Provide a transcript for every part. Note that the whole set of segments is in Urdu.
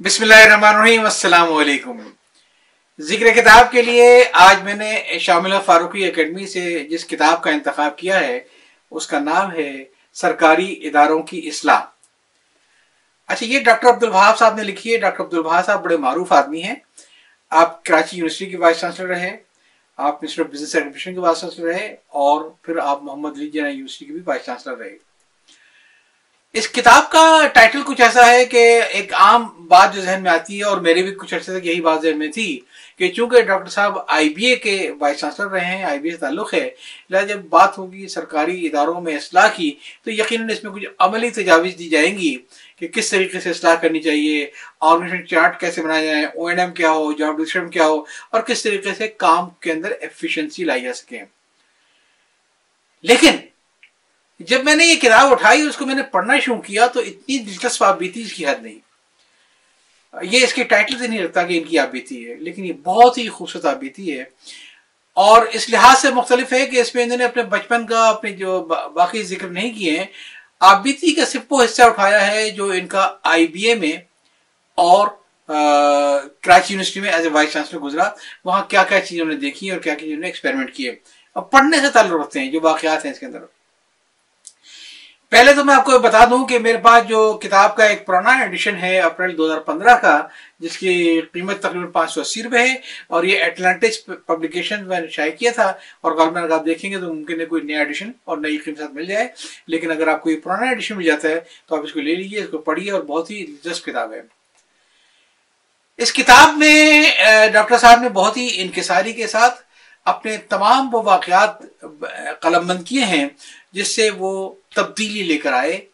بسم اللہ الرحمن الرحیم، السلام علیکم۔ ذکر کتاب کے لیے آج میں نے شامل فاروقی اکیڈمی سے جس کتاب کا انتخاب کیا ہے، اس کا نام ہے سرکاری اداروں کی اصلاح۔ اچھا یہ ڈاکٹر عبد البہاب صاحب نے لکھی ہے۔ ڈاکٹر عبد البہاب صاحب بڑے معروف آدمی ہیں۔ آپ کراچی یونیورسٹی کے وائس چانسلر رہے، آپ منسٹر آف بزنس ایڈمنسٹریشن کے وائس چانسلر رہے اور پھر آپ محمد علی جنہ یونیورسٹی کے بھی وائس چانسلر رہے۔ اس کتاب کا ٹائٹل کچھ ایسا ہے کہ ایک عام بات جو ذہن میں آتی ہے اور میرے بھی کچھ عرصے تک یہی بات ذہن میں تھی کہ چونکہ ڈاکٹر صاحب آئی بی اے کے وائس چانسلر رہے ہیں، آئی بی اے سے تعلق ہے، لہٰذا جب بات ہوگی سرکاری اداروں میں اصلاح کی تو یقیناً اس میں کچھ عملی تجاویز دی جائیں گی کہ کس طریقے سے اصلاح کرنی چاہیے آرگنیشن چارٹ کیسے بنایا جائے او این ایم کیا ہو، جاب ڈسکرپشن کیا ہو، اور کس طریقے سے کام کے اندر ایفیشنسی لائی جا سکے۔ لیکن جب میں نے یہ کتاب اٹھائی، اس کو میں نے پڑھنا شروع کیا تو اتنی دلچسپ آپ بیتی اس کی حد نہیں۔ یہ اس کے ٹائٹل سے نہیں لگتا کہ ان کی آپ بیتی ہے، لیکن یہ بہت ہی خوبصورت آپ بیتی ہے۔ اور اس لحاظ سے مختلف ہے کہ اس میں انہوں نے اپنے بچپن کا، اپنے جو باقی ذکر نہیں کیے ہیں۔ آپ بیتی کا صرف وہ حصہ اٹھایا ہے جو ان کا آئی بی اے میں اور کراچی یونیورسٹی میں ایز اے وائس چانسلر گزرا۔ وہاں کیا کیا چیزیں انہوں نے دیکھی اور کیا کیا چیزوں نے ایکسپیریمنٹ کیے۔ اور پڑھنے سے تعلق رکھتے ہیں جو واقعات ہیں اس کے اندر۔ پہلے تو میں آپ کو بتا دوں کہ میرے پاس جو کتاب کا ایک پرانا ایڈیشن ہے اپریل دو ہزار پندرہ کا، جس کی قیمت تقریباً پانچ سو اسی روپے ہے اور یہ ایٹلانٹس پبلیکیشن میں نے شائع کیا تھا اور غالباً اگر آپ دیکھیں گے تو ممکن ہے کوئی نیا ایڈیشن اور نئی قیمت مل جائے۔ لیکن اگر آپ کو یہ پرانا ایڈیشن مل جاتا ہے تو آپ اس کو لے لیجیے اس کو پڑھیے اور بہت ہی دلچسپ کتاب ہے۔ اس کتاب میں ڈاکٹر صاحب نے بہت ہی انکساری کے ساتھ اپنے تمام وہ واقعات قلم بند کیے ہیں، جس سے وہ تبدیلی لے کر آئے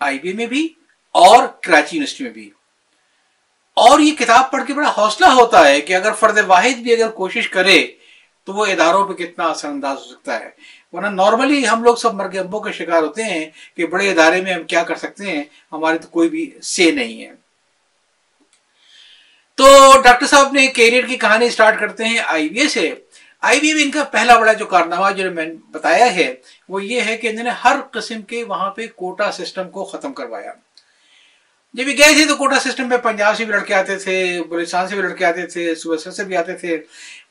آئی بی میں بھی اور کراچی یونیورسٹی میں بھی۔ اور یہ کتاب پڑھ کے بڑا حوصلہ ہوتا ہے کہ اگر فرد واحد بھی اگر کوشش کرے تو وہ اداروں پہ کتنا اثر انداز ہو سکتا ہے۔ ورنہ نارملی ہم لوگ سب مرگ امبوں کے شکار ہوتے ہیں کہ بڑے ادارے میں ہم کیا کر سکتے ہیں ہمارے تو کوئی بھی سے نہیں ہے۔ تو ڈاکٹر صاحب نے کیریئر کی کہانی سٹارٹ کرتے ہیں آئی بی اے سے۔ آئی بی ان کا پہلا بڑا جو کارنامہ جو میں نے بتایا ہے، وہ یہ ہے کہ انہوں نے ہر قسم کے وہاں پہ کوٹا سسٹم کو ختم کروایا۔ جب یہ گئے تھے تو کوٹا سسٹم میں پنجاب سے بھی لڑکے آتے تھے، بلوچستان سے بھی لڑکے آتے تھے، صوبہ سرحد سے بھی آتے تھے۔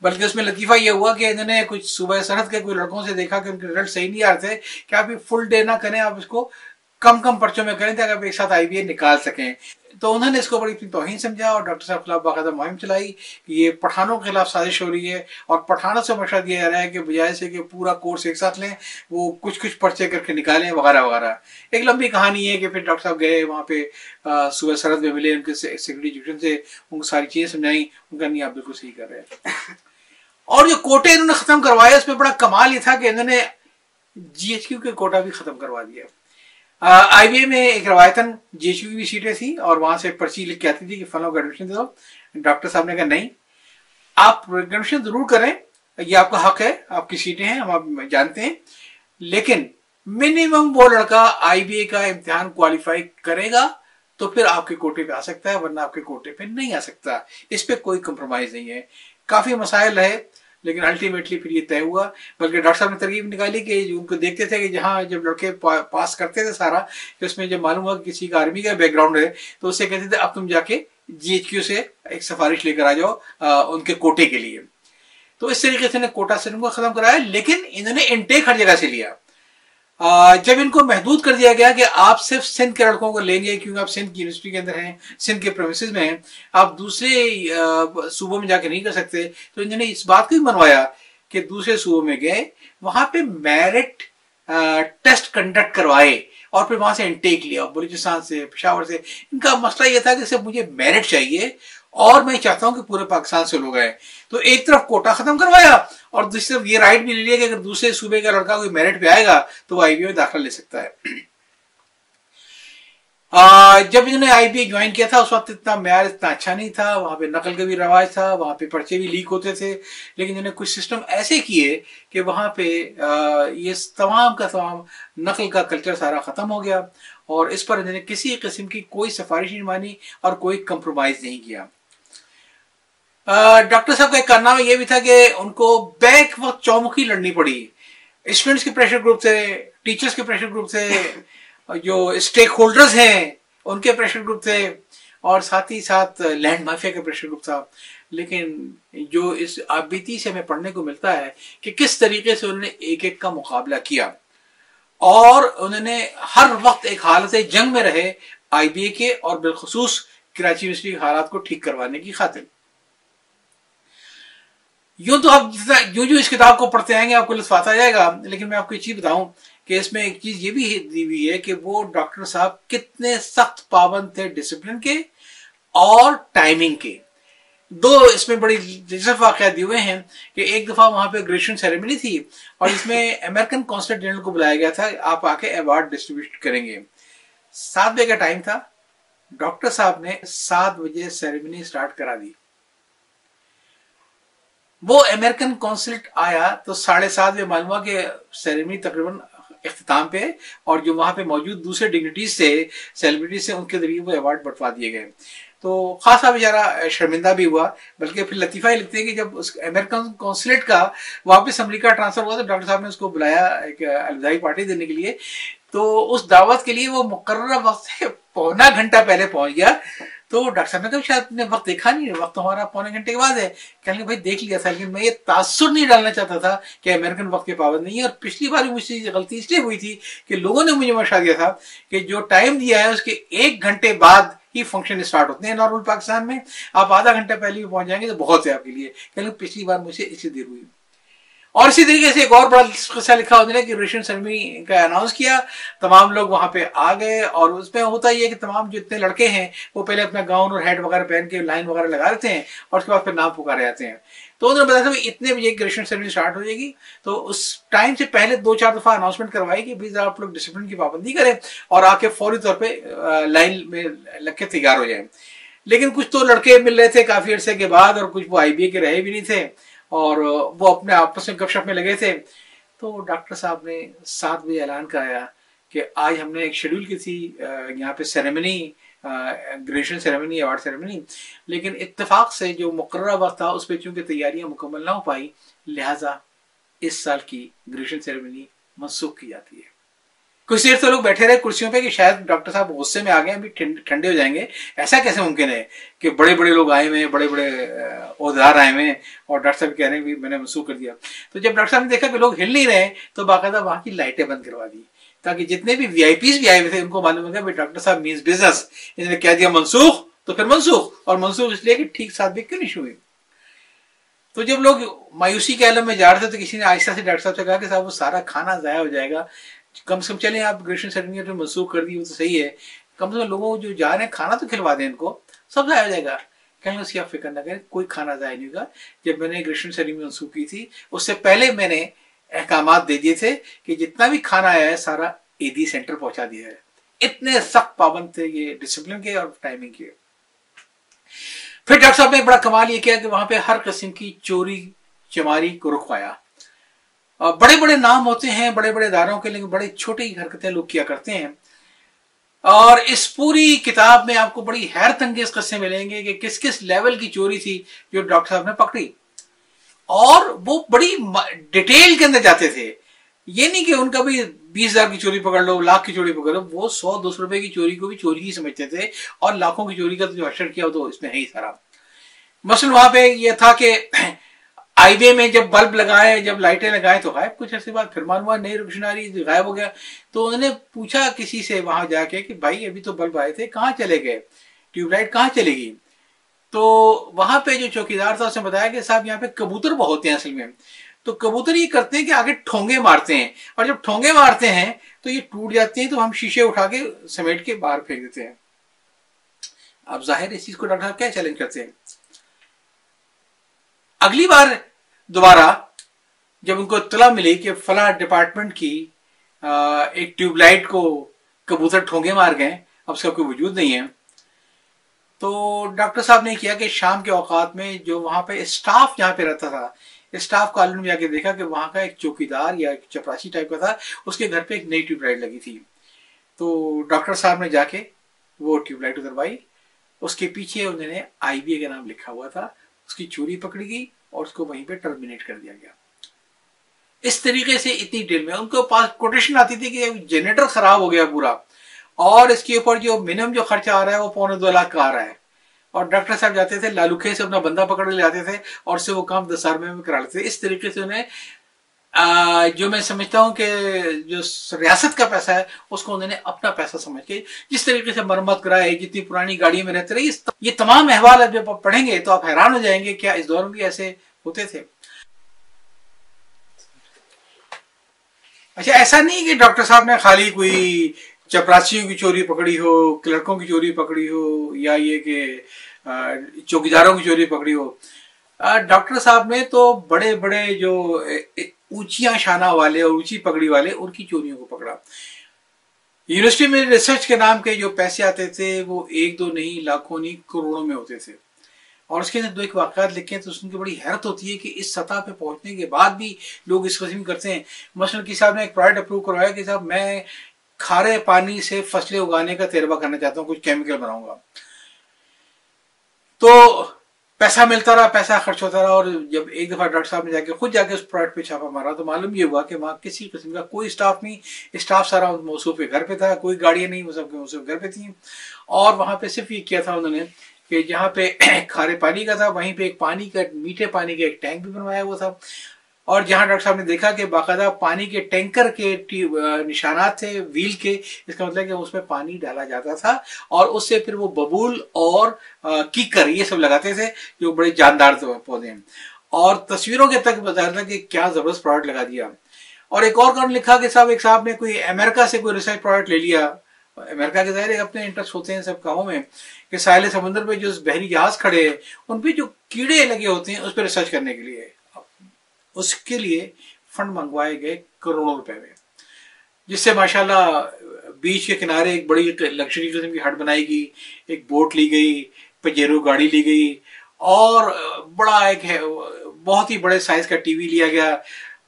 بلکہ اس میں لطیفہ یہ ہوا کہ انہوں نے کچھ صوبہ سرحد کے کوئی لڑکوں سے دیکھا کہ ان کے رزلٹ صحیح نہیں آ رہے تھے، کہ آپ فل ڈے نہ کریں، آپ اس کو کم کم پرچوں میں کریں تاکہ آپ ایک ساتھ آئی بی اے نکال سکیں۔ تو انہوں نے اس کو بڑی اپنی توہین سمجھا اور ڈاکٹر صاحب خلاف باقاعدہ مہم چلائی۔ کہ یہ پٹھانوں کے خلاف سازش ہو رہی ہے اور پٹھانوں سے مشورہ دیا جا رہا ہے کہ بجائے سے کہ پورا کورس ایک ساتھ لیں، وہ کچھ کچھ پرچے کر کے نکالیں، وغیرہ وغیرہ۔ ایک لمبی کہانی ہے کہ پھر ڈاکٹر صاحب گئے، وہاں پہ صبح سرحد میں ملے، ان کے سیکورٹی ایجوکیشن سے ان کو ساری چیزیں سمجھائیں۔ ان کا نہیں، آپ بالکل صحیح کر رہے ہیں۔ اور جو کوٹے انہوں نے ختم کروایا، اس میں بڑا کمال یہ تھا کہ انہوں نے جی ایچ کیو کے کوٹا بھی ختم کروا دیا۔ آئی بی اے میں ایک روایتاً جے ایچ یو کی بھی سیٹیں تھیں اور وہاں سے پرچی لکھ کے آتی تھی کہ فلاں کو ایڈمیشن دے دو۔ ڈاکٹر صاحب نے کہا نہیں۔ آپ ایڈمیشن ضرور کریں، یہ آپ کا حق ہے، آپ کی سیٹیں ہیں، ہم آپ جانتے ہیں۔ لیکن منیمم وہ لڑکا آئی بی اے کا امتحان کوالیفائی کرے گا تو پھر آپ کے کوٹے پہ آ سکتا ہے، ورنہ آپ کے کوٹے پہ نہیں آ سکتا۔ اس پہ کوئی کمپرومائز نہیں ہے۔ کافی مسائل ہے۔ لیکن الٹیمیٹلی پھر یہ طے ہوا۔ بلکہ ڈاکٹر صاحب نے ترغیب نکالی کہ ان کو دیکھتے تھے کہ جہاں جب لڑکے پاس کرتے تھے سارا، کہ اس میں جب معلوم ہوا کہ کسی کا آرمی کا بیک گراؤنڈ ہے، تو اسے کہتے تھے، اب تم جا کے جی ایچ کیو سے ایک سفارش لے کر آ جاؤ ان کے کوٹے کے لیے۔ تو اس طریقے سے کوٹا سسٹم کو ختم کرایا، لیکن انہوں نے انٹیک ہر جگہ سے لیا۔ جب ان کو محدود کر دیا گیا کہ آپ صرف سندھ کے لڑکوں کو لیں گے کیونکہ آپ سندھ کی یونیورسٹی کے اندر ہیں، سندھ کے پروسیز میں ہیں، آپ دوسرے صوبوں میں جا کے نہیں کر سکتے، تو انہوں نے اس بات کو بھی منوایا کہ دوسرے صوبوں میں گئے، وہاں پہ میرٹ ٹیسٹ کنڈکٹ کروائے اور پھر وہاں سے انٹیک لیا، بلوچستان سے، پشاور سے۔ ان کا مسئلہ یہ تھا کہ صرف مجھے میرٹ چاہیے اور میں چاہتا ہوں کہ پورے پاکستان سے لوگ آئے تو ایک طرف کوٹا ختم کروایا اور دوسری طرف یہ رائٹ بھی لے لیا کہ اگر دوسرے صوبے کا لڑکا کوئی میرٹ پہ آئے گا تو وہ آئی بی میں داخلہ لے سکتا ہے۔ جب انہوں نے آئی بی جوائن کیا تھا، اس وقت اتنا معیار اتنا اچھا نہیں تھا، وہاں پہ نقل کا بھی رواج تھا، وہاں پہ پرچے بھی لیک ہوتے تھے، لیکن انہوں نے کچھ سسٹم ایسے کیے کہ وہاں پہ یہ تمام کا تمام نقل کا کلچر سارا ختم ہو گیا اور اس پر انہوں نے کسی قسم کی کوئی سفارش نہیں مانی اور کوئی کمپرومائز نہیں کیا۔ ڈاکٹر صاحب کا ایک کارنامہ یہ بھی تھا کہ ان کو بیک وقت چومکھی لڑنی پڑی۔ اسٹوڈنٹس کے پریشر گروپ تھے ٹیچرس کے پریشر گروپ تھے، جو اسٹیک ہولڈرز ہیں، ان کے پریشر گروپ تھے، اور ساتھ ہی ساتھ لینڈ مافیا کا پریشر گروپ تھا۔ لیکن جو اس آبیتی سے ہمیں پڑھنے کو ملتا ہے کہ کس طریقے سے انہوں نے ایک ایک کا مقابلہ کیا۔ اور انہوں نے ہر وقت ایک حالت جنگ میں رہے آئی بی اے کے اور بالخصوص کراچی یونیورسٹی کے حالات کو ٹھیک کروانے کی خاطر۔ یوں تو آپ جو جو اس کتاب کو پڑھتے آئیں گے، آپ کو لطف آتا جائے گا۔ لیکن میں آپ کو ایک چیز بتاؤں کہ اس میں ایک چیز یہ بھی دی ہوئی ہے کہ وہ ڈاکٹر صاحب کتنے سخت پابند تھے ڈسپلن کے اور ٹائمنگ کے۔ دو اس میں بڑی دلچسپ واقعات دیے ہوئے ہیں کہ ایک دفعہ وہاں پہ گریجویشن سیریمنی تھی اور اس میں امریکن کانسلٹ جنرل کو بلایا گیا تھا۔ آپ آ کے ایوارڈ ڈسٹریبیوٹ کریں گے۔ سات بجے کا ٹائم تھا۔ ڈاکٹر صاحب نے سات بجے سیریمنی سٹارٹ کرا دی۔ وہ امریکن کونسلٹ آیا تو ساڑھے سات میں معلوم ہوا کہ سیریمنی تقریباً اختتام پہ اور جو وہاں پہ موجود دوسرے ڈگنیٹیز سے سیلیبریٹیز سے ان کے ذریعے وہ ایوارڈ بٹوا دیے گئے۔ تو خاصا بیچارہ شرمندہ بھی ہوا، بلکہ پھر لطیفہ ہی لگتے ہیں کہ جب اس امریکن کونسلیٹ کا واپس امریکہ ٹرانسفر ہوا تو ڈاکٹر صاحب نے اس کو بلایا ایک الوداعی پارٹی دینے کے لیے۔ تو اس دعوت کے لیے وہ مقررہ وقت سے پونا گھنٹہ پہلے پہنچ گیا۔ تو ڈاکٹر صاحب نے کہا شاید نے وقت دیکھا نہیں، وقت ہمارا پونے گھنٹے کے بعد ہے۔ کہنے بھائی دیکھ لیا تھا لیکن جی، میں یہ تاثر نہیں ڈالنا چاہتا تھا کہ امریکن وقت کے پابند نہیں ہے۔ اور پچھلی بار مجھ سے غلطی اس لیے ہوئی تھی کہ لوگوں نے مجھے مشورہ دیا تھا کہ جو ٹائم دیا ہے، اس کے ایک گھنٹے بعد ہی فنکشن اسٹارٹ ہوتے ہیں نارمل پاکستان میں۔ آپ آدھا گھنٹہ پہلے بھی پہنچ جائیں گے تو بہت ہے آپ کے لیے۔ کہ پچھلی بار مجھ سے اسی دیر ہوئی۔ اور اسی طریقے سے ایک اور بڑا قصہ لکھا انہوں نے کہ ریشن سرمی کا اناؤنس کیا، تمام لوگ وہاں پہ آ گئے اور اس میں ہوتا یہ کہ تمام جو اتنے لڑکے ہیں، وہ پہلے اپنا گاؤن اور ہیڈ وغیرہ پہن کے لائن وغیرہ لگا دیتے ہیں اور اس کے بعد پھر نام پکارے جاتے ہیں۔ تو انہوں نے بتایا تھا اتنے بجے گریجویشن سرمنی اسٹارٹ ہو جائے گی۔ تو اس ٹائم سے پہلے دو چار دفعہ اناؤنسمنٹ کروائی کہ پلیز آپ لوگ ڈسپلن کی پابندی کریں اور آ کے فوری طور پہ لائن میں لگ کے تیار ہو جائیں۔ لیکن کچھ تو لڑکے مل رہے تھے کافی عرصے کے بعد اور کچھ وہ آئی بی اے کے رہے بھی نہیں تھے۔ اور وہ اپنے آپس میں گپ شپ میں لگے تھے۔ تو ڈاکٹر صاحب نے سات بجے اعلان کرایا کہ آج ہم نے ایک شیڈول کی تھی یہاں پہ ceremony graduation ceremony award ceremony لیکن اتفاق سے جو مقررہ وقت تھا، اس پہ چونکہ تیاریاں مکمل نہ ہو پائی، لہٰذا اس سال کی گریجویشن سیریمنی منسوخ کی جاتی ہے۔ کچھ دیر تو لوگ بیٹھے رہے کرسیوں پہ کہ شاید ڈاکٹر صاحب غصے میں آ گئے ابھی ٹھنڈے ہو جائیں گے۔ ایسا کیسے ممکن ہے کہ بڑے بڑے لوگ آئے ہوئے ہیں، بڑے بڑے عہدار آئے ہوئے ہیں اور ڈاکٹر صاحب کہہ رہے ہیں میں نے منسوخ کر دیا۔ تو جب ڈاکٹر صاحب نے دیکھا کہ لوگ ہل نہیں رہے تو باقاعدہ وہاں کی لائٹیں بند کروا دی تاکہ جتنے بھی وی آئی پیز بھی آئے ہوئے تھے، ان کو معلوم ہو گیا ڈاکٹر صاحب مینس بزنس انہوں نے کہہ دیا منسوخ، تو پھر منسوخ۔ اور منسوخ اس لیے کہ ٹھیک ساتھ بھی کیوں نہیں ہوئی تو جب لوگ مایوسی کے عالم میں جا رہے تھے تو کسی نے آہستہ سے ڈاکٹر صاحب سے کہا کہ صاحب وہ سارا کھانا ضائع ہو جائے گا۔ کم سے کم چلیں، آپ گریجویشن سرٹیفکیٹ منسوخ کر دی، وہ تو صحیح ہے۔ کم سے کم لوگوں جو جا رہے ہیں، کھانا تو کھلوا دیں ان کو، سب ضائع ہو جائے گا۔ کہیں اس کی آپ فکر نہ کریں، کوئی کھانا ضائع نہیں ہوگا۔ جب میں نے گریجویشن سرٹیفکیٹ منسوخ کی تھی، اس سے پہلے میں نے احکامات دے دیے تھے کہ جتنا بھی کھانا آیا ہے، سارا اے ڈی سینٹر پہنچا دیا ہے۔ اتنے سخت پابند تھے یہ ڈسپلن کے اور ٹائمنگ کے۔ پھر ڈاکٹر صاحب نے بڑا کمال یہ کیا کہ وہاں پہ ہر قسم کی چوری، چماری کو رکھوایا۔ بڑے بڑے نام ہوتے ہیں، بڑے بڑے اداروں کے لیکن بڑے چھوٹی حرکتیں لوگ کیا کرتے ہیں۔ اور اس پوری کتاب میں آپ کو بڑی حیرت انگیز قصے ملیں گے کہ کس کس لیول کی چوری تھی جو ڈاکٹر صاحب نے پکڑی۔ اور وہ بڑی ڈیٹیل کے اندر جاتے تھے۔ یہ نہیں کہ ان کا بھی بیس ہزار کی چوری پکڑ لو، لاکھ کی چوری پکڑ لو، وہ سو، دو سو روپے کی چوری کو بھی چوری ہی سمجھتے تھے۔ اور لاکھوں کی چوری کا تو جو اشر کیا تو اس میں ہے ہی سارا۔ مثلاً وہاں پہ یہ تھا کہ آئی بی میں جب بلب لگائے، جب لائٹیں لگائے تو غائب کچھ عرصے بعد پھر معلوم ہوا نئی روشناری غائب ہو گیا۔ تو انہوں نے پوچھا کسی سے وہاں جا کے کہ بھائی ابھی تو بلب آئے تھے، کہاں چلے گئے؟ ٹیوب لائٹ کہاں چلے گی؟ تو وہاں پہ جو چوکیدار تھا، اس نے بتایا کہ صاحب یہاں پہ کبوتر بہت ہیں اصل میں۔ تو کبوتر یہ کرتے ہیں کہ آگے ٹھونگے مارتے ہیں۔ اور جب ٹھونگے مارتے ہیں تو یہ ٹوٹ جاتے ہیں، تو ہم شیشے اٹھا کے سمیٹ کے باہر پھینک دیتے ہیں۔ اب ظاہر اس چیز کو ڈاکٹر کیا چیلنج کرتے ہیں؟ اگلی بار دوبارہ جب ان کو اطلاع ملی کہ فلاں ڈپارٹمنٹ کی ایک ٹیوب لائٹ کو کبوتر ٹھونگے مار گئے، اب اس کا کوئی وجود نہیں ہے۔ تو ڈاکٹر صاحب نے کیا کہ شام کے اوقات میں جو وہاں پہ اسٹاف جہاں پہ رہتا تھا، اسٹاف کو عالم جا کے دیکھا کہ وہاں کا ایک چوکی دار یا ایک چپراسی ٹائپ کا تھا، اس کے گھر پہ ایک نئی ٹیوب لائٹ لگی تھی۔ تو ڈاکٹر صاحب نے جا کے وہ ٹیوب لائٹ اتروائی، اس کے پیچھے انہوں نے آئی بی اے کا نام لکھا ہوا تھا، اس کی چوری پکڑی گئی اور اس کو وہیں پہ ٹرمینیٹ کر دیا گیا۔ اس طریقے سے اتنی ڈیل میں ان کے پاس کوٹیشن آتی تھی کہ جنریٹر خراب ہو گیا پورا۔ اور اس کے اوپر جو منیمم جو خرچہ آ رہا ہے وہ پونے دو لاکھ کا آ رہا ہے۔ اور ڈاکٹر صاحب جاتے تھے لالوکھے سے اپنا بندہ پکڑ لے جاتے تھے اور سے وہ کام دس ہزار میں کرا لیتے تھے۔ اس طریقے سے انہیں جو میں سمجھتا ہوں کہ جو ریاست کا پیسہ ہے، اس کو انہوں نے اپنا پیسہ سمجھ کے جس طریقے سے مرمت کرائے، جتنی پرانی گاڑی میں رہتے رہے یہ تمام احوال اب جب آپ پڑھیں گے تو آپ حیران ہو جائیں گے کیا اس دور میں بھی ایسے ہوتے تھے۔ اچھا ایسا نہیں کہ ڈاکٹر صاحب نے خالی کوئی چپراسیوں کی چوری پکڑی ہو، کلرکوں کی چوری پکڑی ہو، یا یہ کہ چوکیداروں کی چوری پکڑی ہو۔ ڈاکٹر صاحب نے تو بڑے بڑے جو اونچیاں شانہ والے اور اونچی پگڑی والے، ان کی چوریوں کو پکڑا۔ یونیورسٹی میں ریسرچ کے نام کے جو پیسے آتے تھے، وہ ایک دو نہیں، لاکھوں نہیں، کروڑوں میں ہوتے تھے۔ اور اس کے اندر دو ایک واقعات لکھے تو اس کی بڑی حیرت ہوتی ہے کہ اس سطح پہ پہنچنے کے بعد بھی لوگ اس قسم کرتے ہیں۔ مثلاً کسی صاحب نے ایک پروڈکٹ اپروو کروایا کہ صاحب، میں کھارے پانی سے فصلیں اگانے کا تجربہ کرنا چاہتا ہوں، کچھ کیمیکل بناؤں گا۔ تو پیسہ ملتا رہا، پیسہ خرچ ہوتا رہا اور جب ایک دفعہ ڈاکٹر صاحب نے جا کے خود جا کے اس پروڈکٹ پہ چھاپا مارا تو معلوم یہ ہوا کہ وہاں کسی قسم کا کوئی اسٹاف نہیں اسٹاف سارا موصوف کے گھر پہ تھا، کوئی گاڑیاں نہیں وہ سب کے موصوف گھر پہ تھیں۔ اور وہاں پہ صرف یہ کیا تھا انہوں نے کہ جہاں پہ کھارے پانی کا تھا، وہیں پہ ایک پانی کا، میٹھے پانی کا ایک ٹینک بھی بنوایا ہوا تھا۔ اور جہاں ڈاکٹر صاحب نے دیکھا کہ باقاعدہ پانی کے ٹینکر کے نشانات تھے، ویل کے، اس کا مطلب کہ اس میں پانی ڈالا جاتا تھا اور اس سے پھر وہ ببول اور کیکر، یہ سب لگاتے تھے جو بڑے جاندار پودے۔ ہیں اور تصویروں کے تک بتایا تھا کہ کیا زبردست پروڈکٹ لگا دیا۔ اور ایک اور کارن لکھا کہ صاحب، ایک صاحب نے کوئی امریکہ سے کوئی ریسرچ پروڈکٹ لے لیا۔ امریکہ کے ظاہر اپنے انٹرسٹ ہوتے ہیں سب کاموں میں کہ ساحل سمندر پہ جو بحری جہاز کھڑے ہیں ان پہ جو کیڑے لگے ہوتے ہیں، اس پہ ریسرچ کرنے کے لیے۔ اس کے لیے فنڈ منگوائے گئے کروڑوں روپے میں۔ جس سے ماشاءاللہ بیچ کے کنارے ایک بڑی لگژری قسم کی ہٹ بنائی گئی، ایک بوٹ لی گئی پجیرو گاڑی لی گئی اور بڑا ایک ہے، بہت ہی بڑے سائز کا ٹی وی لیا گیا۔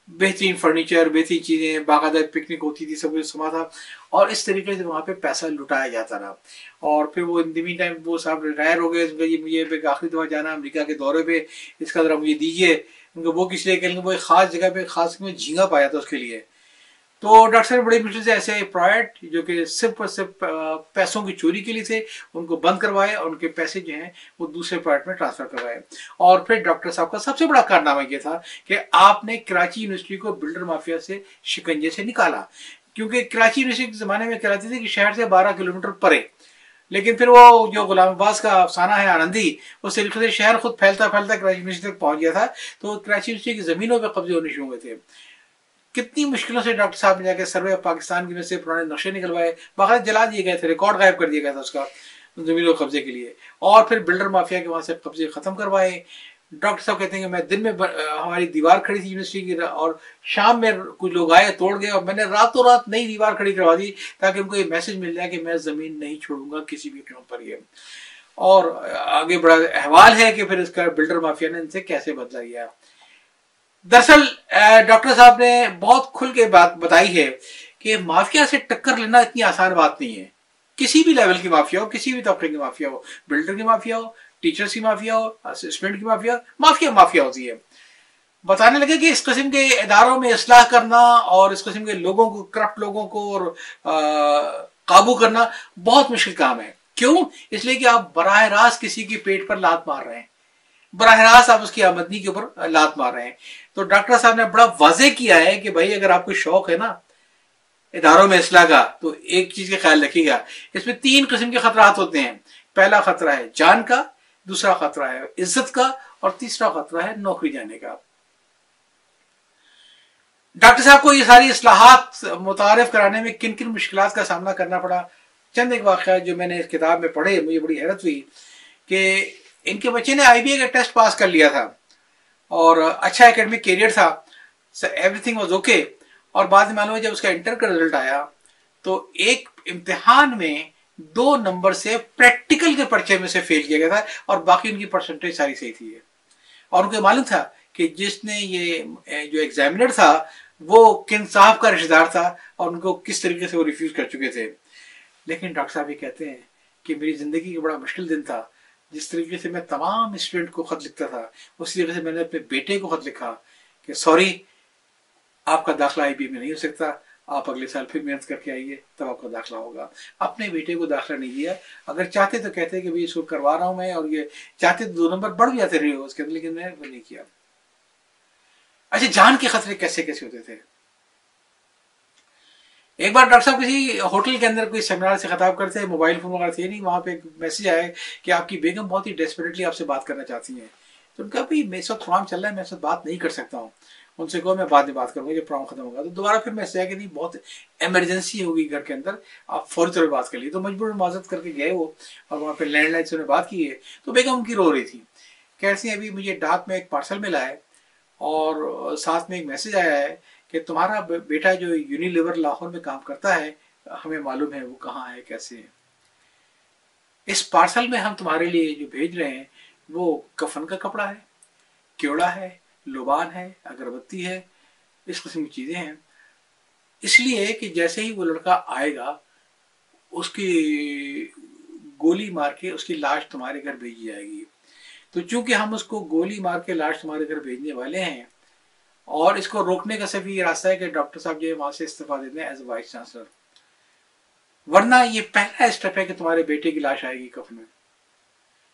بہترین فرنیچر، بہترین چیزیں، باقاعدہ پکنک ہوتی تھی، سب کچھ سما تھا اور اس طریقے سے وہاں پہ پیسہ لٹایا جاتا رہا۔ اور پھر وہ ان ٹائم وہ صاحب ریٹائر ہو گئے مجھے آخری دفعہ جانا امریکہ کے دورے پہ، اس کا ذرا مجھے دیجیے وہ کس لیے کہ وہ ایک خاص جگہ پہ خاص میں جھینگا پایا تھا اس کے لیے۔ تو ڈاکٹر صاحب بڑی مشکل سے ایسے پروڈکٹ جو کہ صرف اور صرف پیسوں کی چوری کے لیے تھے، ان کو بند کروائے اور ان کے پیسے جو ہیں وہ دوسرے پروڈکٹ میں ٹرانسفر کروائے۔ اور پھر ڈاکٹر صاحب کا سب سے بڑا کارنامہ یہ تھا کہ آپ نے کراچی یونیورسٹی کو بلڈر مافیا سے شکنجے سے نکالا۔ کیونکہ کراچی یونیورسٹی کے زمانے میں کہلاتی تھی کہ شہر سے بارہ کلومیٹر پرے۔ لیکن پھر وہ جو غلام عباس کا افسانہ ہے آنندی، وہ طریقے سے شہر خود پھیلتا پھیلتا کراچی یونیورسٹی تک پہنچ گیا تھا، تو کراچی یونیورسٹی کی زمینوں پہ قبضے ہونے شروع ہوئے تھے۔ کتنی مشکلوں سے ڈاکٹر صاحب نے جا کے سروے پاکستان کے میں سے پرانے نقشے نکلوائے، باقاعدہ جلا دیے گئے تھے، ریکارڈ غائب کر دیا گیا تھا اس کا زمینوں قبضے کے لیے۔ اور پھر بلڈر مافیا کے وہاں سے قبضے ختم کروائے۔ ڈاکٹر صاحب کہتے ہیں کہ میں دن میں ہماری دیوار کھڑی تھی یونیورسٹی کی اور شام میں کچھ لوگ آئے توڑ گئے، اور میں نے راتوں رات نئی دیوار کھڑی کروا دی تاکہ ان کو یہ میسج مل جائے کہ میں زمین نہیں چھوڑوں گا کسی بھی قیمت پر یہ۔ اور آگے بڑا احوال ہے کہ پھر اس کا بلڈر مافیا نے ان سے کیسے بدلا گیا دراصل ڈاکٹر صاحب نے بہت کھل کے بات بتائی ہے کہ مافیا سے ٹکر لینا اتنی آسان بات نہیں ہے۔ کسی بھی لیول کی مافیا ہو، کسی بھی طبقے کی مافیا ہو بلڈر کی مافیا ہو ٹیچرز کی مافیا ہو اسٹوڈنٹ کی مافیا مافیا مافیا ہوتی ہے۔ بتانے لگے کہ اس قسم کے اداروں میں اصلاح کرنا اور اس قسم کے لوگوں کو، کرپٹ لوگوں کو اور قابو کرنا بہت مشکل کام ہے۔ کیوں؟ اس لیے کہ آپ براہ راست کسی کی پیٹ پر لات مار رہے ہیں۔ براہ راست آپ اس کی آمدنی کے اوپر لات مار رہے ہیں۔ تو ڈاکٹر صاحب نے بڑا واضح کیا ہے کہ بھائی اگر آپ کو شوق ہے نا اداروں میں اصلاح کا، تو ایک چیز کا خیال رکھیے گا۔ اس میں تین قسم کے خطرات ہوتے ہیں۔ پہلا خطرہ ہے جان کا دوسرا خطرہ ہے عزت کا اور تیسرا خطرہ ہے نوکری جانے کا۔ ڈاکٹر صاحب کو یہ ساری اصلاحات متعارف کرانے میں کن کن مشکلات کا سامنا کرنا پڑا۔ چند ایک واقعہ جو میں نے اس کتاب میں پڑھے، مجھے بڑی حیرت ہوئی کہ ان کے بچے نے آئی بی اے کا ٹیسٹ پاس کر لیا تھا اور اچھا اکیڈمک کیریئر تھا۔ ایوری تھنگ واز اوکے اور بعد میں معلوم ہے جب اس کا انٹر کا رزلٹ آیا تو ایک امتحان میں دو نمبر سے پریکٹیکل کے پرچے میں سے فیل کیا گیا تھا اور باقی ان کی پرسنٹیج ساری صحیح تھی اور ان کو معلوم تھا کہ جس نے یہ جو ایگزامنر تھا، وہ کن صاحب کا رشتے دار تھا اور ان کو کس طریقے سے وہ ریفیوز کر چکے تھے۔ لیکن ڈاکٹر صاحب یہ کہتے ہیں کہ میری زندگی کا بڑا مشکل دن تھا۔ جس طریقے سے میں تمام اسٹوڈنٹ کو خط لکھتا تھا، اسی طریقے سے میں نے اپنے بیٹے کو خط لکھا کہ سوری آپ کا داخلہ آئی بی میں نہیں ہو سکتا۔ آپ اگلے سال پھر محنت کر کے آئیے، تب آپ کا داخلہ ہوگا۔ اپنے بیٹے کو داخلہ نہیں دیا۔ اگر چاہتے تو کہتے کہ بھائی اس کو کروا رہا ہوں میں اور یہ چاہتے تو دو نمبر بڑھ جاتے رہے ہو اس کے اندر، لیکن میں وہ نہیں کیا۔ اچھا جان کے خطرے کیسے کیسے ہوتے تھے؟ ایک بار ڈاکٹر صاحب کسی ہوٹل کے اندر کوئی سیمینار سے خطاب کرتے موبائل فون وغیرہ تھے نہیں، وہاں پہ ایک میسج آیا کہ آپ کی بیگم بہت ہی ڈیسپریٹلی آپ سے بات کرنا چاہتی ہیں۔ تو ان کا بھائی میں اس وقت پروگرام چل رہا ہے، میں اس بات نہیں کر سکتا ہوں۔ ان سے کہو میں بعد میں بات کروں گا جب پروگرام ختم ہوگا۔ تو دوبارہ پھر میسج آیا کہ نہیں، بہت ایمرجنسی ہوگی گھر کے اندر، آپ فوری طور پہ بات کر لیے تو مجبور معذرت کر کے گئے وہ اور وہاں پہ لینڈ لائن سے انہیں بات کی ہے۔ تو بیگم ان کی رو رہی تھی۔ کیسی ہیں ابھی مجھے ڈاک میں ایک پارسل ملا ہے اور ساتھ میں ایک میسج آیا ہے کہ تمہارا بیٹا جو یونیلیور لاہور میں کام کرتا ہے، ہمیں معلوم ہے وہ کہاں ہے، کیسے ہے۔ اس پارسل میں ہم تمہارے لیے جو بھیج رہے ہیں، وہ کفن کا کپڑا ہے، کیوڑا ہے لوبان ہے، اگربتی ہے، اس قسم کی چیزیں ہیں۔ اس لیے کہ جیسے ہی وہ لڑکا آئے گا، اس کی گولی مار کے اس کی لاش تمہارے گھر بھیجی جائے گی۔ تو چونکہ ہم اس کو گولی مار کے لاش تمہارے گھر بھیجنے والے ہیں، اور اس کو روکنے کا صرف یہ راستہ ہے کہ ڈاکٹر صاحب جو ہے وہاں سے استعفیٰ دیتے ہیں ایز اے وائس چانسلر۔ ورنہ یہ پہلا اسٹیپ ہے کہ تمہارے بیٹے کی لاش آئے گی کفن میں۔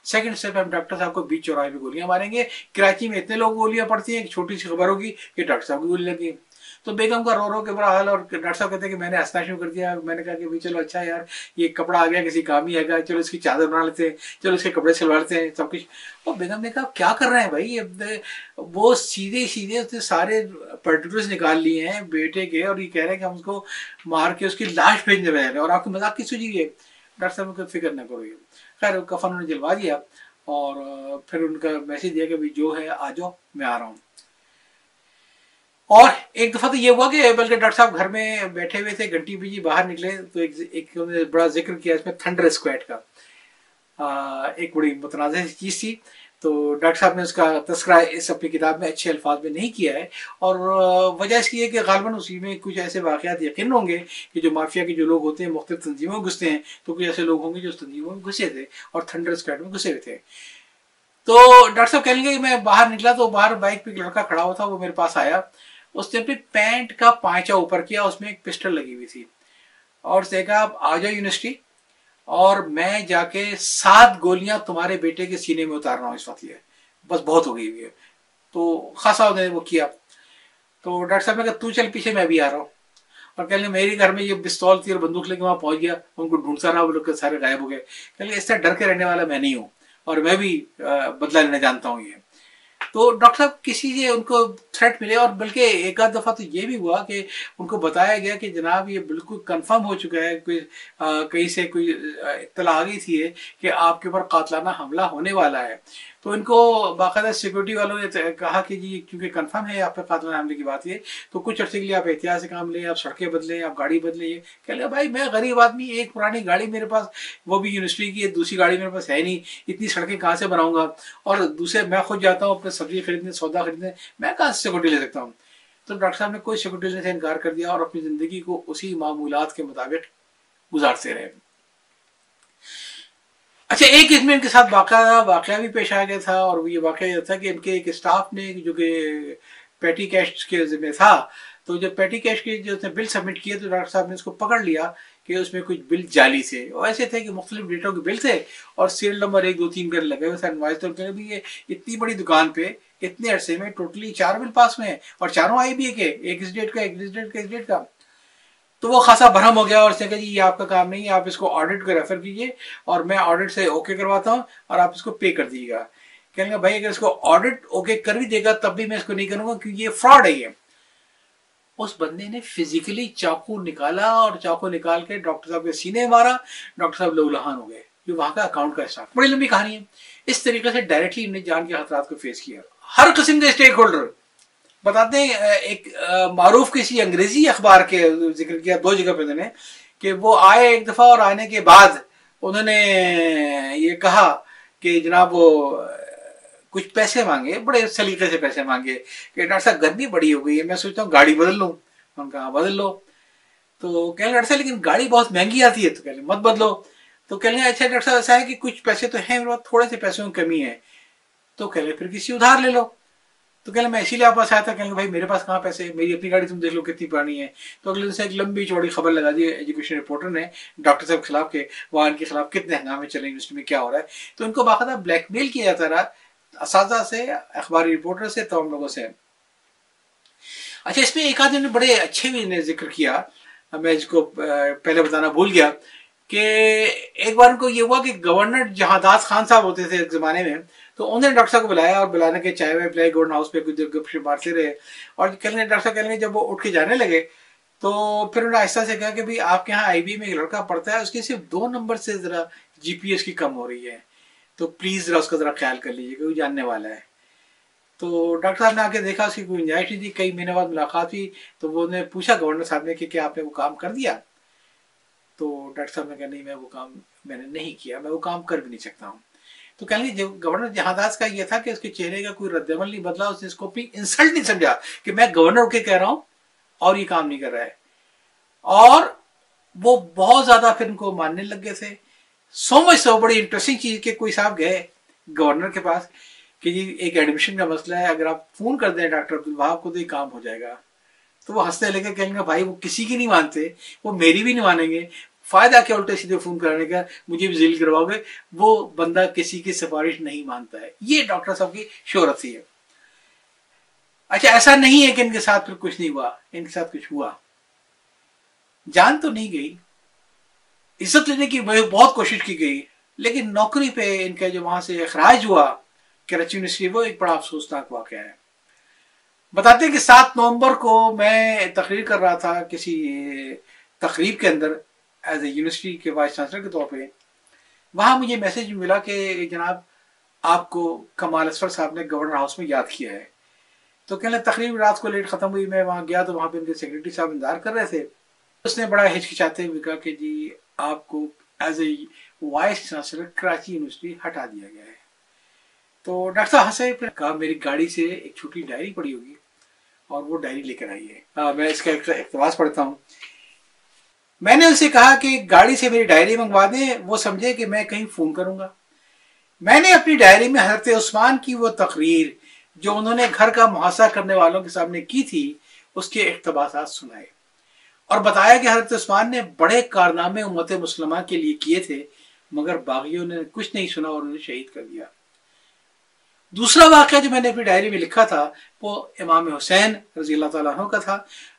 سیکنڈ اسٹیپ ہم ڈاکٹر صاحب کو بیچ چوراہے پہ گولیاں ماریں گے۔ کراچی میں اتنے لوگ گولیاں پڑتی ہیں، ایک چھوٹی سی خبر ہوگی کہ ڈاکٹر صاحب کی گولی لگی۔ تو بیگم کا رو رو کے برا حال اور ڈاکٹر صاحب کہتے ہیں کہ میں نے ہنسنا شروع کر دیا، میں نے کہا کہ چلو اچھا یار، یہ کپڑا آ گیا، کسی کام ہی آئے گا، چلو اس کی چادر بنا لیتے ہیں، چلو اس کے کپڑے سلوا لیتے ہیں، سب کچھ۔ اور بیگم نے کہا، کیا کر رہے ہیں بھائی؟ وہ سیدھے سیدھے اس نے سارے پرٹیکولرس نکال لیے ہیں، بیٹے کے، اور یہ کہہ رہے ہیں کہ ہم اس کو مار کے اس کی لاش بھیجنے رہے ہیں۔ اور آپ کی مذاق کی سوچی ہے؟ ڈاکٹر صاحب کو فکر نہ کرو خیر کفن نے جلوا دیا اور پھر ان کا میسج دیا کہ جو ہے، آ جاؤ، میں آ رہا ہوں۔ اور ایک دفعہ تو یہ ہوا کہ بلکہ ڈاکٹر صاحب گھر میں بیٹھے ہوئے تھے، گھنٹی بیجی باہر نکلے تو ایک بڑا ذکر کیا اس میں تھنڈر اسکویٹ کا۔ ایک بڑی متنازع چیز تھی۔ تو ڈاکٹر صاحب نے اس کا تذکرہ اس اپنی کتاب میں اچھے الفاظ میں نہیں کیا ہے۔ اور وجہ اس کی ہے کہ غالباً اسی میں کچھ ایسے واقعات یقین ہوں گے کہ جو مافیا کے جو لوگ ہوتے ہیں، مختلف تنظیموں میں گھستے ہیں، تو کچھ ایسے لوگ ہوں گے جو اس تنظیموں میں گھسے تھے اور تھنڈر اسکویٹ میں گھسے ہوئے تھے۔ تو ڈاکٹر صاحب کہیں گے کہ میں باہر نکلا تو باہر بائک پہ ایک لڑکا کھڑا ہوا تھا، وہ میرے پاس آیا۔ اس نے اپنی پینٹ کا پانچا اوپر کیا، اس میں ایک پسٹل لگی ہوئی تھی۔ اور اس نے کہا، آپ آ جاؤ یونیورسٹی۔ اور میں جا کے سات گولیاں تمہارے بیٹے کے سینے میں اتار رہا ہوں، اس وقت یہ بس بہت ہو گئی ہوئی ہے۔ تو خاصا نے وہ کیا۔ تو ڈاکٹر صاحب نے کہا، تو چل پیچھے میں بھی آ رہا ہوں۔ اور کہنے میرے گھر میں یہ پستول تھی اور بندوق لے کے وہاں پہنچ گیا۔ ان کو ڈھونڈتا رہا، وہ لوگ سارے غائب ہو گئے۔ کہ اس طرح ڈر کے رہنے والا میں نہیں ہوں۔ اور میں بھی بدلہ لینا جانتا ہوں یہ۔ تو ڈاکٹر صاحب، کسی سے ان کو تھریٹ ملے؟ اور بلکہ ایک آدھ دفعہ تو یہ بھی ہوا کہ ان کو بتایا گیا کہ جناب یہ بالکل کنفرم ہو چکا ہے، کوئی کہیں سے کوئی اطلاع آ گئی تھی کہ آپ کے اوپر قاتلانہ حملہ ہونے والا ہے۔ تو ان کو باقاعدہ سیکورٹی والوں نے کہا کہ جی کیونکہ کنفرم ہے آپ پہ قاتل حملے کی بات یہ، تو کچھ عرصے کے لیے آپ احتیاط سے کام لیں، آپ سڑکیں بدلیں، آپ گاڑی بدلیں، یہ کہ لیں، بھائی میں غریب آدمی، ایک پرانی گاڑی میرے پاس، وہ بھی یونیورسٹی کی ہے، دوسری گاڑی میرے پاس ہے نہیں، اتنی سڑکیں کہاں سے بناؤں گا؟ اور دوسرے، میں خود جاتا ہوں، اپنے سبزی خریدنے، سودا خریدنے، میں کہاں سے سیکورٹی لے سکتا ہوں؟ تو ڈاکٹر صاحب نے کوئی سیکورٹی لینے سے انکار کر دیا اور اپنی زندگی کو اسی معمولات کے مطابق گزارتے رہے۔ اچھا ایک اس میں ان کے ساتھ واقعہ واقعہ بھی پیش آ گیا تھا اور یہ واقعہ یہ تھا کہ ان کے ایک اسٹاف نے جو کہ پیٹی کیش کے ذمہ تھا، تو جب پیٹی کیش کے جو بل سبمٹ کیے تو ڈاکٹر صاحب نے اس کو پکڑ لیا کہ اس میں کچھ بل جعلی تھے اور ایسے تھے کہ مختلف ڈیٹوں کے بل تھے اور سیریل نمبر ایک، دو، تین کر لگے ہوئے تھے۔ انوائز طور پہ بھی یہ اتنی بڑی دکان پہ، اتنے عرصے میں ٹوٹلی چار بل پاس میں اور چاروں آئی بھی ہے ایک اس ڈیٹ کا، ایک اس ڈیٹ کا اس ڈیٹ کا۔ تو وہ خاصا بھرم ہو گیا اور اس نے کہا جی یہ آپ کا کام نہیں ہے، آپ اس کو آڈٹ کو ریفر کیجیے اور میں آڈٹ سے اوکے کرواتا ہوں اور آپ اس کو پے کر دیجیے گا۔ کہنے گا بھائی اگر اس کو آڈٹ اوکے کر بھی دے گا تب بھی میں اس کو نہیں کروں گا کیونکہ یہ فراڈ ہے یہ۔ اس بندے نے فزیکلی چاقو نکالا اور چاقو نکال کے ڈاکٹر صاحب کے سینے مارا، ڈاکٹر صاحب لو لہان ہو گئے۔ جو وہاں کا اکاؤنٹ کا اسٹاف بڑی لمبی کہانی ہے۔ اس طریقے سے ڈائریکٹلی انہیں جان کے خطرات کو فیس کیا۔ ہر قسم کے اسٹیک ہولڈر بتاتے ہیں ایک معروف کسی انگریزی اخبار کے ذکر کیا دو جگہ پہ انہوں نے، کہ وہ آئے ایک دفعہ اور آنے کے بعد انہوں نے یہ کہا کہ جناب وہ کچھ پیسے مانگے، بڑے سلیقے سے پیسے مانگے، کہ ڈاکٹر صاحب گرمی بڑی ہو گئی ہے، میں سوچتا ہوں گاڑی بدل لوں۔ ان کا بدل لو۔ تو کہنے ڈاکٹر صاحب، لیکن گاڑی بہت مہنگی آتی ہے۔ تو کہہ لیں مت بدلو۔ تو کہہ لیں اچھا ڈاکٹر صاحب، ایسا ہے کہ کچھ پیسے تو ہیں میرے پاس تھوڑے سے پیسوں کی کمی ہے۔ تو کہہ لیں پھر کسی ادھار لے لو۔ تو کہنے میں اسی لیے آپ پاس آیا تھا؟ کہ بھائی میرے پاس کہاں پیسے میری اپنی گاڑی تم دیکھ لو کتنی پرانی ہے۔ تو اگلے دن سے ایک لمبی چوڑی خبر لگا دی ایجوکیشن رپورٹر نے ڈاکٹر صاحب کے خلاف کہ وہاں ان کے خلاف کتنے ہنگامے چلے یونیورسٹی میں کیا ہو رہا ہے۔ تو ان کو باقاعدہ بلیک میل کیا جاتا رہا۔ اساتذہ سے، اخباری رپورٹر سے، تمام لوگوں سے۔ اچھا اس میں ایک آدمی نے بڑے اچھے بھی نے ذکر کیا۔ میں اس کو پہلے بتانا بھول گیا۔ کہ ایک بار ان کو یہ ہوا کہ گورنر جہاں داس خان صاحب ہوتے تھے ایک زمانے میں، تو انہوں نے ڈاکٹر صاحب کو بلایا اور بلانے کے چائے وائے پلائی، گورنر ہاؤس پہ کچھ دیر گپ شپ مارتے رہے۔ اور کہنے ڈاکٹر صاحب کہنے جب وہ اٹھ کے جانے لگے، تو پھر انہوں نے آہستہ سے کہا کہ بھائی، آپ کے یہاں آئی بی میں ایک لڑکا پڑھتا ہے، اس کی صرف دو نمبر سے ذرا جی پی ایس کی کم ہو رہی ہے۔ تو پلیز ذرا اس کا ذرا خیال کر لیجیے کہ وہ جاننے والا ہے۔ تو ڈاکٹر صاحب نے آ کے دیکھا، اس کی کوئی گنجائش نہیں تھی، کئی مہینے بعد ملاقات ہوئی۔ تو وہ نے پوچھا گورنر صاحب نے کہ کیا آپ نے وہ کام کر دیا؟ تو ڈاکٹر صاحب نے کہا، نہیں، میں وہ کام میں نے نہیں کیا، میں وہ کام کر بھی نہیں سکتا ہوں. تو کہیں گے گورنر جہاں کا یہ تھا کہ اس کے چہرے کا کوئی رد عمل نہیں بدلا، اس نے اس کو اپنی انسلٹ نہیں سمجھا کہ میں گورنر کے کہہ رہا ہوں اور یہ کام نہیں کر رہا ہے۔ اور وہ بہت زیادہ پھر ان کو ماننے لگ گئے تھے۔ سو مچ سو بڑی انٹرسٹنگ چیز کہ کوئی صاحب گئے گورنر کے پاس کہ جی ایک ایڈمیشن کا مسئلہ ہے، اگر آپ فون کر دیں ڈاکٹر عبدالوہاب کو تو یہ کام ہو جائے گا۔ تو وہ ہنستے لے کے کہیں گے، بھائی، وہ کسی کی نہیں مانتے، وہ میری بھی نہیں مانیں گے۔ فائدہ کیا الٹے سیدھے فون کرانے کا؟ مجھے بھی ذیل کرواؤ گے۔ وہ بندہ کسی کی سفارش نہیں مانتا ہے۔ یہ ڈاکٹر صاحب کی شہرت ہی ہے۔ اچھا ایسا نہیں ہے کہ ان کے ساتھ پھر کچھ نہیں ہوا، ان کے ساتھ کچھ ہوا۔ جان تو نہیں گئی۔ عزت لینے کی بہت کوشش کی گئی۔ لیکن نوکری پہ ان کا جو وہاں سے اخراج ہوا کراچی یونیورسٹی، وہ ایک بڑا افسوسناک واقعہ ہے۔ بتاتے کہ سات نومبر کو میں تقریر کر رہا تھا کسی تقریب کے اندر ایز اے یونیورسٹی کے وائس چانسلر کے طور پہ۔ وہاں مجھے میسج ملا کہ جناب آپ کو کمال اسفر صاحب نے گورنر ہاؤس میں یاد کیا ہے۔ تو کہنے تقریب رات کو لیٹ ختم ہوئی، میں وہاں گیا تو وہاں پہ ان کے سیکرٹری صاحب انتظار کر رہے تھے۔ اس نے بڑا ہچکچاتے ہوئے کہا کہ جی آپ کو as a vice chancellor Karachi university ہٹا دیا گیا ہے۔ تو ڈاکٹر صاحب ہنسے پھر کہا، میری گاڑی سے ایک چھوٹی ڈائری پڑی ہوگی اور وہ ڈائری لے کر آئی ہے۔ میں اس کا اقتباس پڑھتا ہوں۔ میں نے اسے کہا کہ گاڑی سے میری ڈائری منگوا دیں، وہ سمجھے کہ میں کہیں فون کروں گا۔ میں نے اپنی ڈائری میں حضرت عثمان کی وہ تقریر جو انہوں نے گھر کا محاصرہ کرنے والوں کے سامنے کی تھی، اس کے اقتباسات سنائے۔ اور بتایا کہ حضرت عثمان نے بڑے کارنامے امت مسلمہ کے لیے کیے تھے، مگر باغیوں نے کچھ نہیں سنا اور انہیں شہید کر دیا۔ دوسرا واقعہ جو میں نے اپنی ڈائری میں لکھا تھا، وہ امام حسین رضی اللہ تعالیٰ عنہ کا تھا،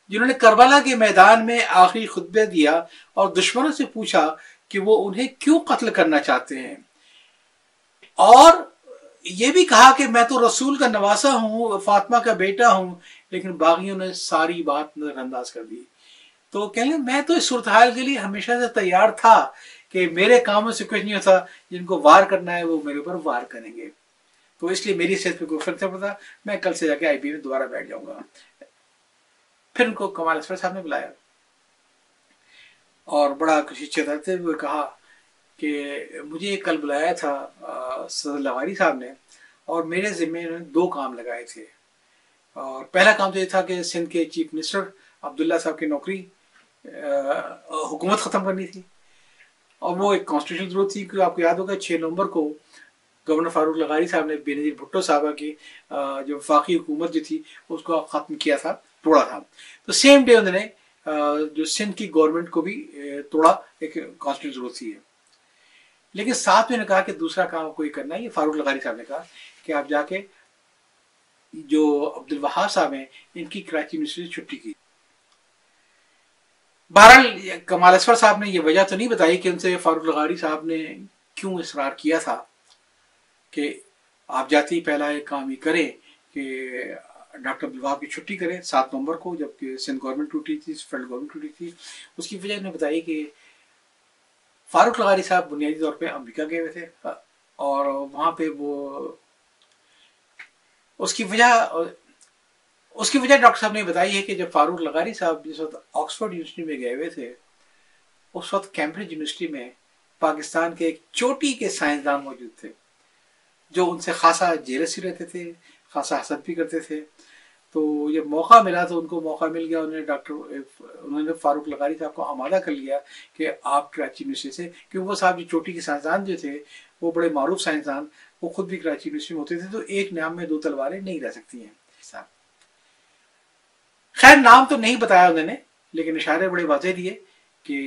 جنہوں نے کربلا کے میدان میں آخری خطبے دیا اور دشمنوں سے پوچھا کہ وہ انہیں کیوں قتل کرنا چاہتے ہیں۔ اور یہ بھی کہا کہ میں تو رسول کا نواسا ہوں، فاطمہ کا بیٹا ہوں، لیکن باغیوں نے ساری بات نظر انداز کر دی۔ تو کہنے میں تو اس صورتحال کے لیے ہمیشہ سے تیار تھا کہ میرے کاموں سے کچھ نہیں ہوتا، جن کو وار کرنا ہے وہ میرے اوپر وار کریں گے۔ تو اس لیے میری صحت پہ کوئی فرق نہیں پڑتا۔ میں کل سے جا کے آئی پی میں دوبارہ بیٹھ جاؤں گا۔ پھر ان کو کمال اسفر صاحب نے بلایا۔ اور بڑا خوشی چترتے ہوئے کہا کہ مجھے کل بلایا تھا صدر لواری صاحب نے۔ اور میرے ذمے انہوں نے دو کام لگائے تھے۔ اور پہلا کام تو یہ تھا کہ سندھ کے چیف منسٹر عبداللہ صاحب کی نوکری حکومت ختم کرنی تھی۔ اور وہ ایک کانسٹیٹیوشن ضرورت تھی کیونکہ آپ کو یاد ہوگا، چھ نومبر کو گورنر فاروق لغاری صاحب نے بے نظیر بھٹو صاحبہ کی جو وفاقی حکومت جو تھی، اس کو ختم کیا تھا، توڑا تھا۔ تو سیم ڈے انہوں نے جو سندھ کی گورنمنٹ کو بھی توڑا، ایک کانسٹیٹیوشن ضرورت تھی ہے۔ لیکن ساتھ میں نے کہا کہ دوسرا کام کوئی کرنا ہے، یہ فاروق لغاری صاحب نے کہا کہ آپ جا کے جو عبد الوہاب صاحب ہیں، ان کی کراچی یونیورسٹی سے چھٹی کی بہرحال، کمال اسفر صاحب نے یہ وجہ تو نہیں بتائی کہ ان سے فاروق لغاری صاحب نے کیوں اصرار کیا تھا۔ کہ آپ جاتے ہی پہلا ایک کام یہ کریں کہ ڈاکٹر عبدالوہاب کی چھٹی کریں سات نومبر کو جبکہ سندھ گورنمنٹ ٹوٹی تھی فیڈرل گورنمنٹ ٹوٹی تھی۔ اس کی وجہ نے بتائی کہ فاروق لغاری صاحب بنیادی طور پہ امریکہ گئے ہوئے تھے، اور وہاں پہ وہ اس کی وجہ، اس کی وجہ ڈاکٹر صاحب نے بتائی ہے کہ جب فاروق لغاری صاحب جس وقت آکسفورڈ یونیورسٹی میں گئے ہوئے تھے، اس وقت کیمبرج یونیورسٹی میں پاکستان کے ایک چوٹی کے سائنسدان موجود تھے۔ جو ان سے خاصا جیلس ہی رہتے تھے، خاصا حسد بھی کرتے تھے۔ تو جب موقع ملا تو ان کو موقع مل گیا۔ انہوں نے ڈاکٹر، انہوں نے فاروق لغاری صاحب کو آمادہ کر لیا کہ آپ کراچی یونیورسٹی سے، کیونکہ وہ صاحب جو چوٹی کے سائنسدان جو تھے، وہ بڑے معروف سائنسدان، وہ خود بھی کراچی یونیورسٹی میں ہوتے تھے۔ تو ایک نام میں دو تلواریں نہیں رہ سکتی ہیں۔ صاحب، خیر نام تو نہیں بتایا انہوں نے، لیکن اشارے بڑے واضح دیے کہ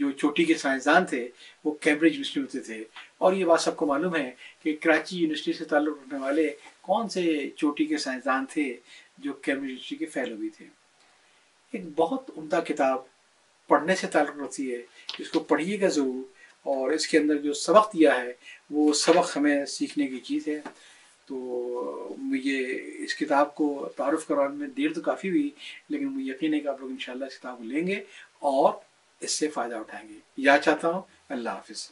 جو چوٹی کے سائنسدان تھے، وہ کیمبرج یونیورسٹی ہوتے تھے۔ اور یہ بات سب کو معلوم ہے کہ کراچی یونیورسٹی سے تعلق رکھنے والے کون سے چوٹی کے سائنسدان تھے جو کیمبرج یونیورسٹی کے فیلو بھی تھے؟ ایک بہت عمدہ کتاب پڑھنے سے تعلق رکھتی ہے اس کو پڑھیے گا ضرور، اور اس کے اندر جو سبق دیا ہے، وہ سبق ہمیں سیکھنے کی چیز ہے۔ تو مجھے اس کتاب کو تعارف کروانے میں دیر تو کافی ہوئی، لیکن مجھے یقین ہے کہ آپ لوگ انشاءاللہ اس کتاب کو لیں گے اور اس سے فائدہ اٹھائیں گے۔ یاد چاہتا ہوں، اللہ حافظ۔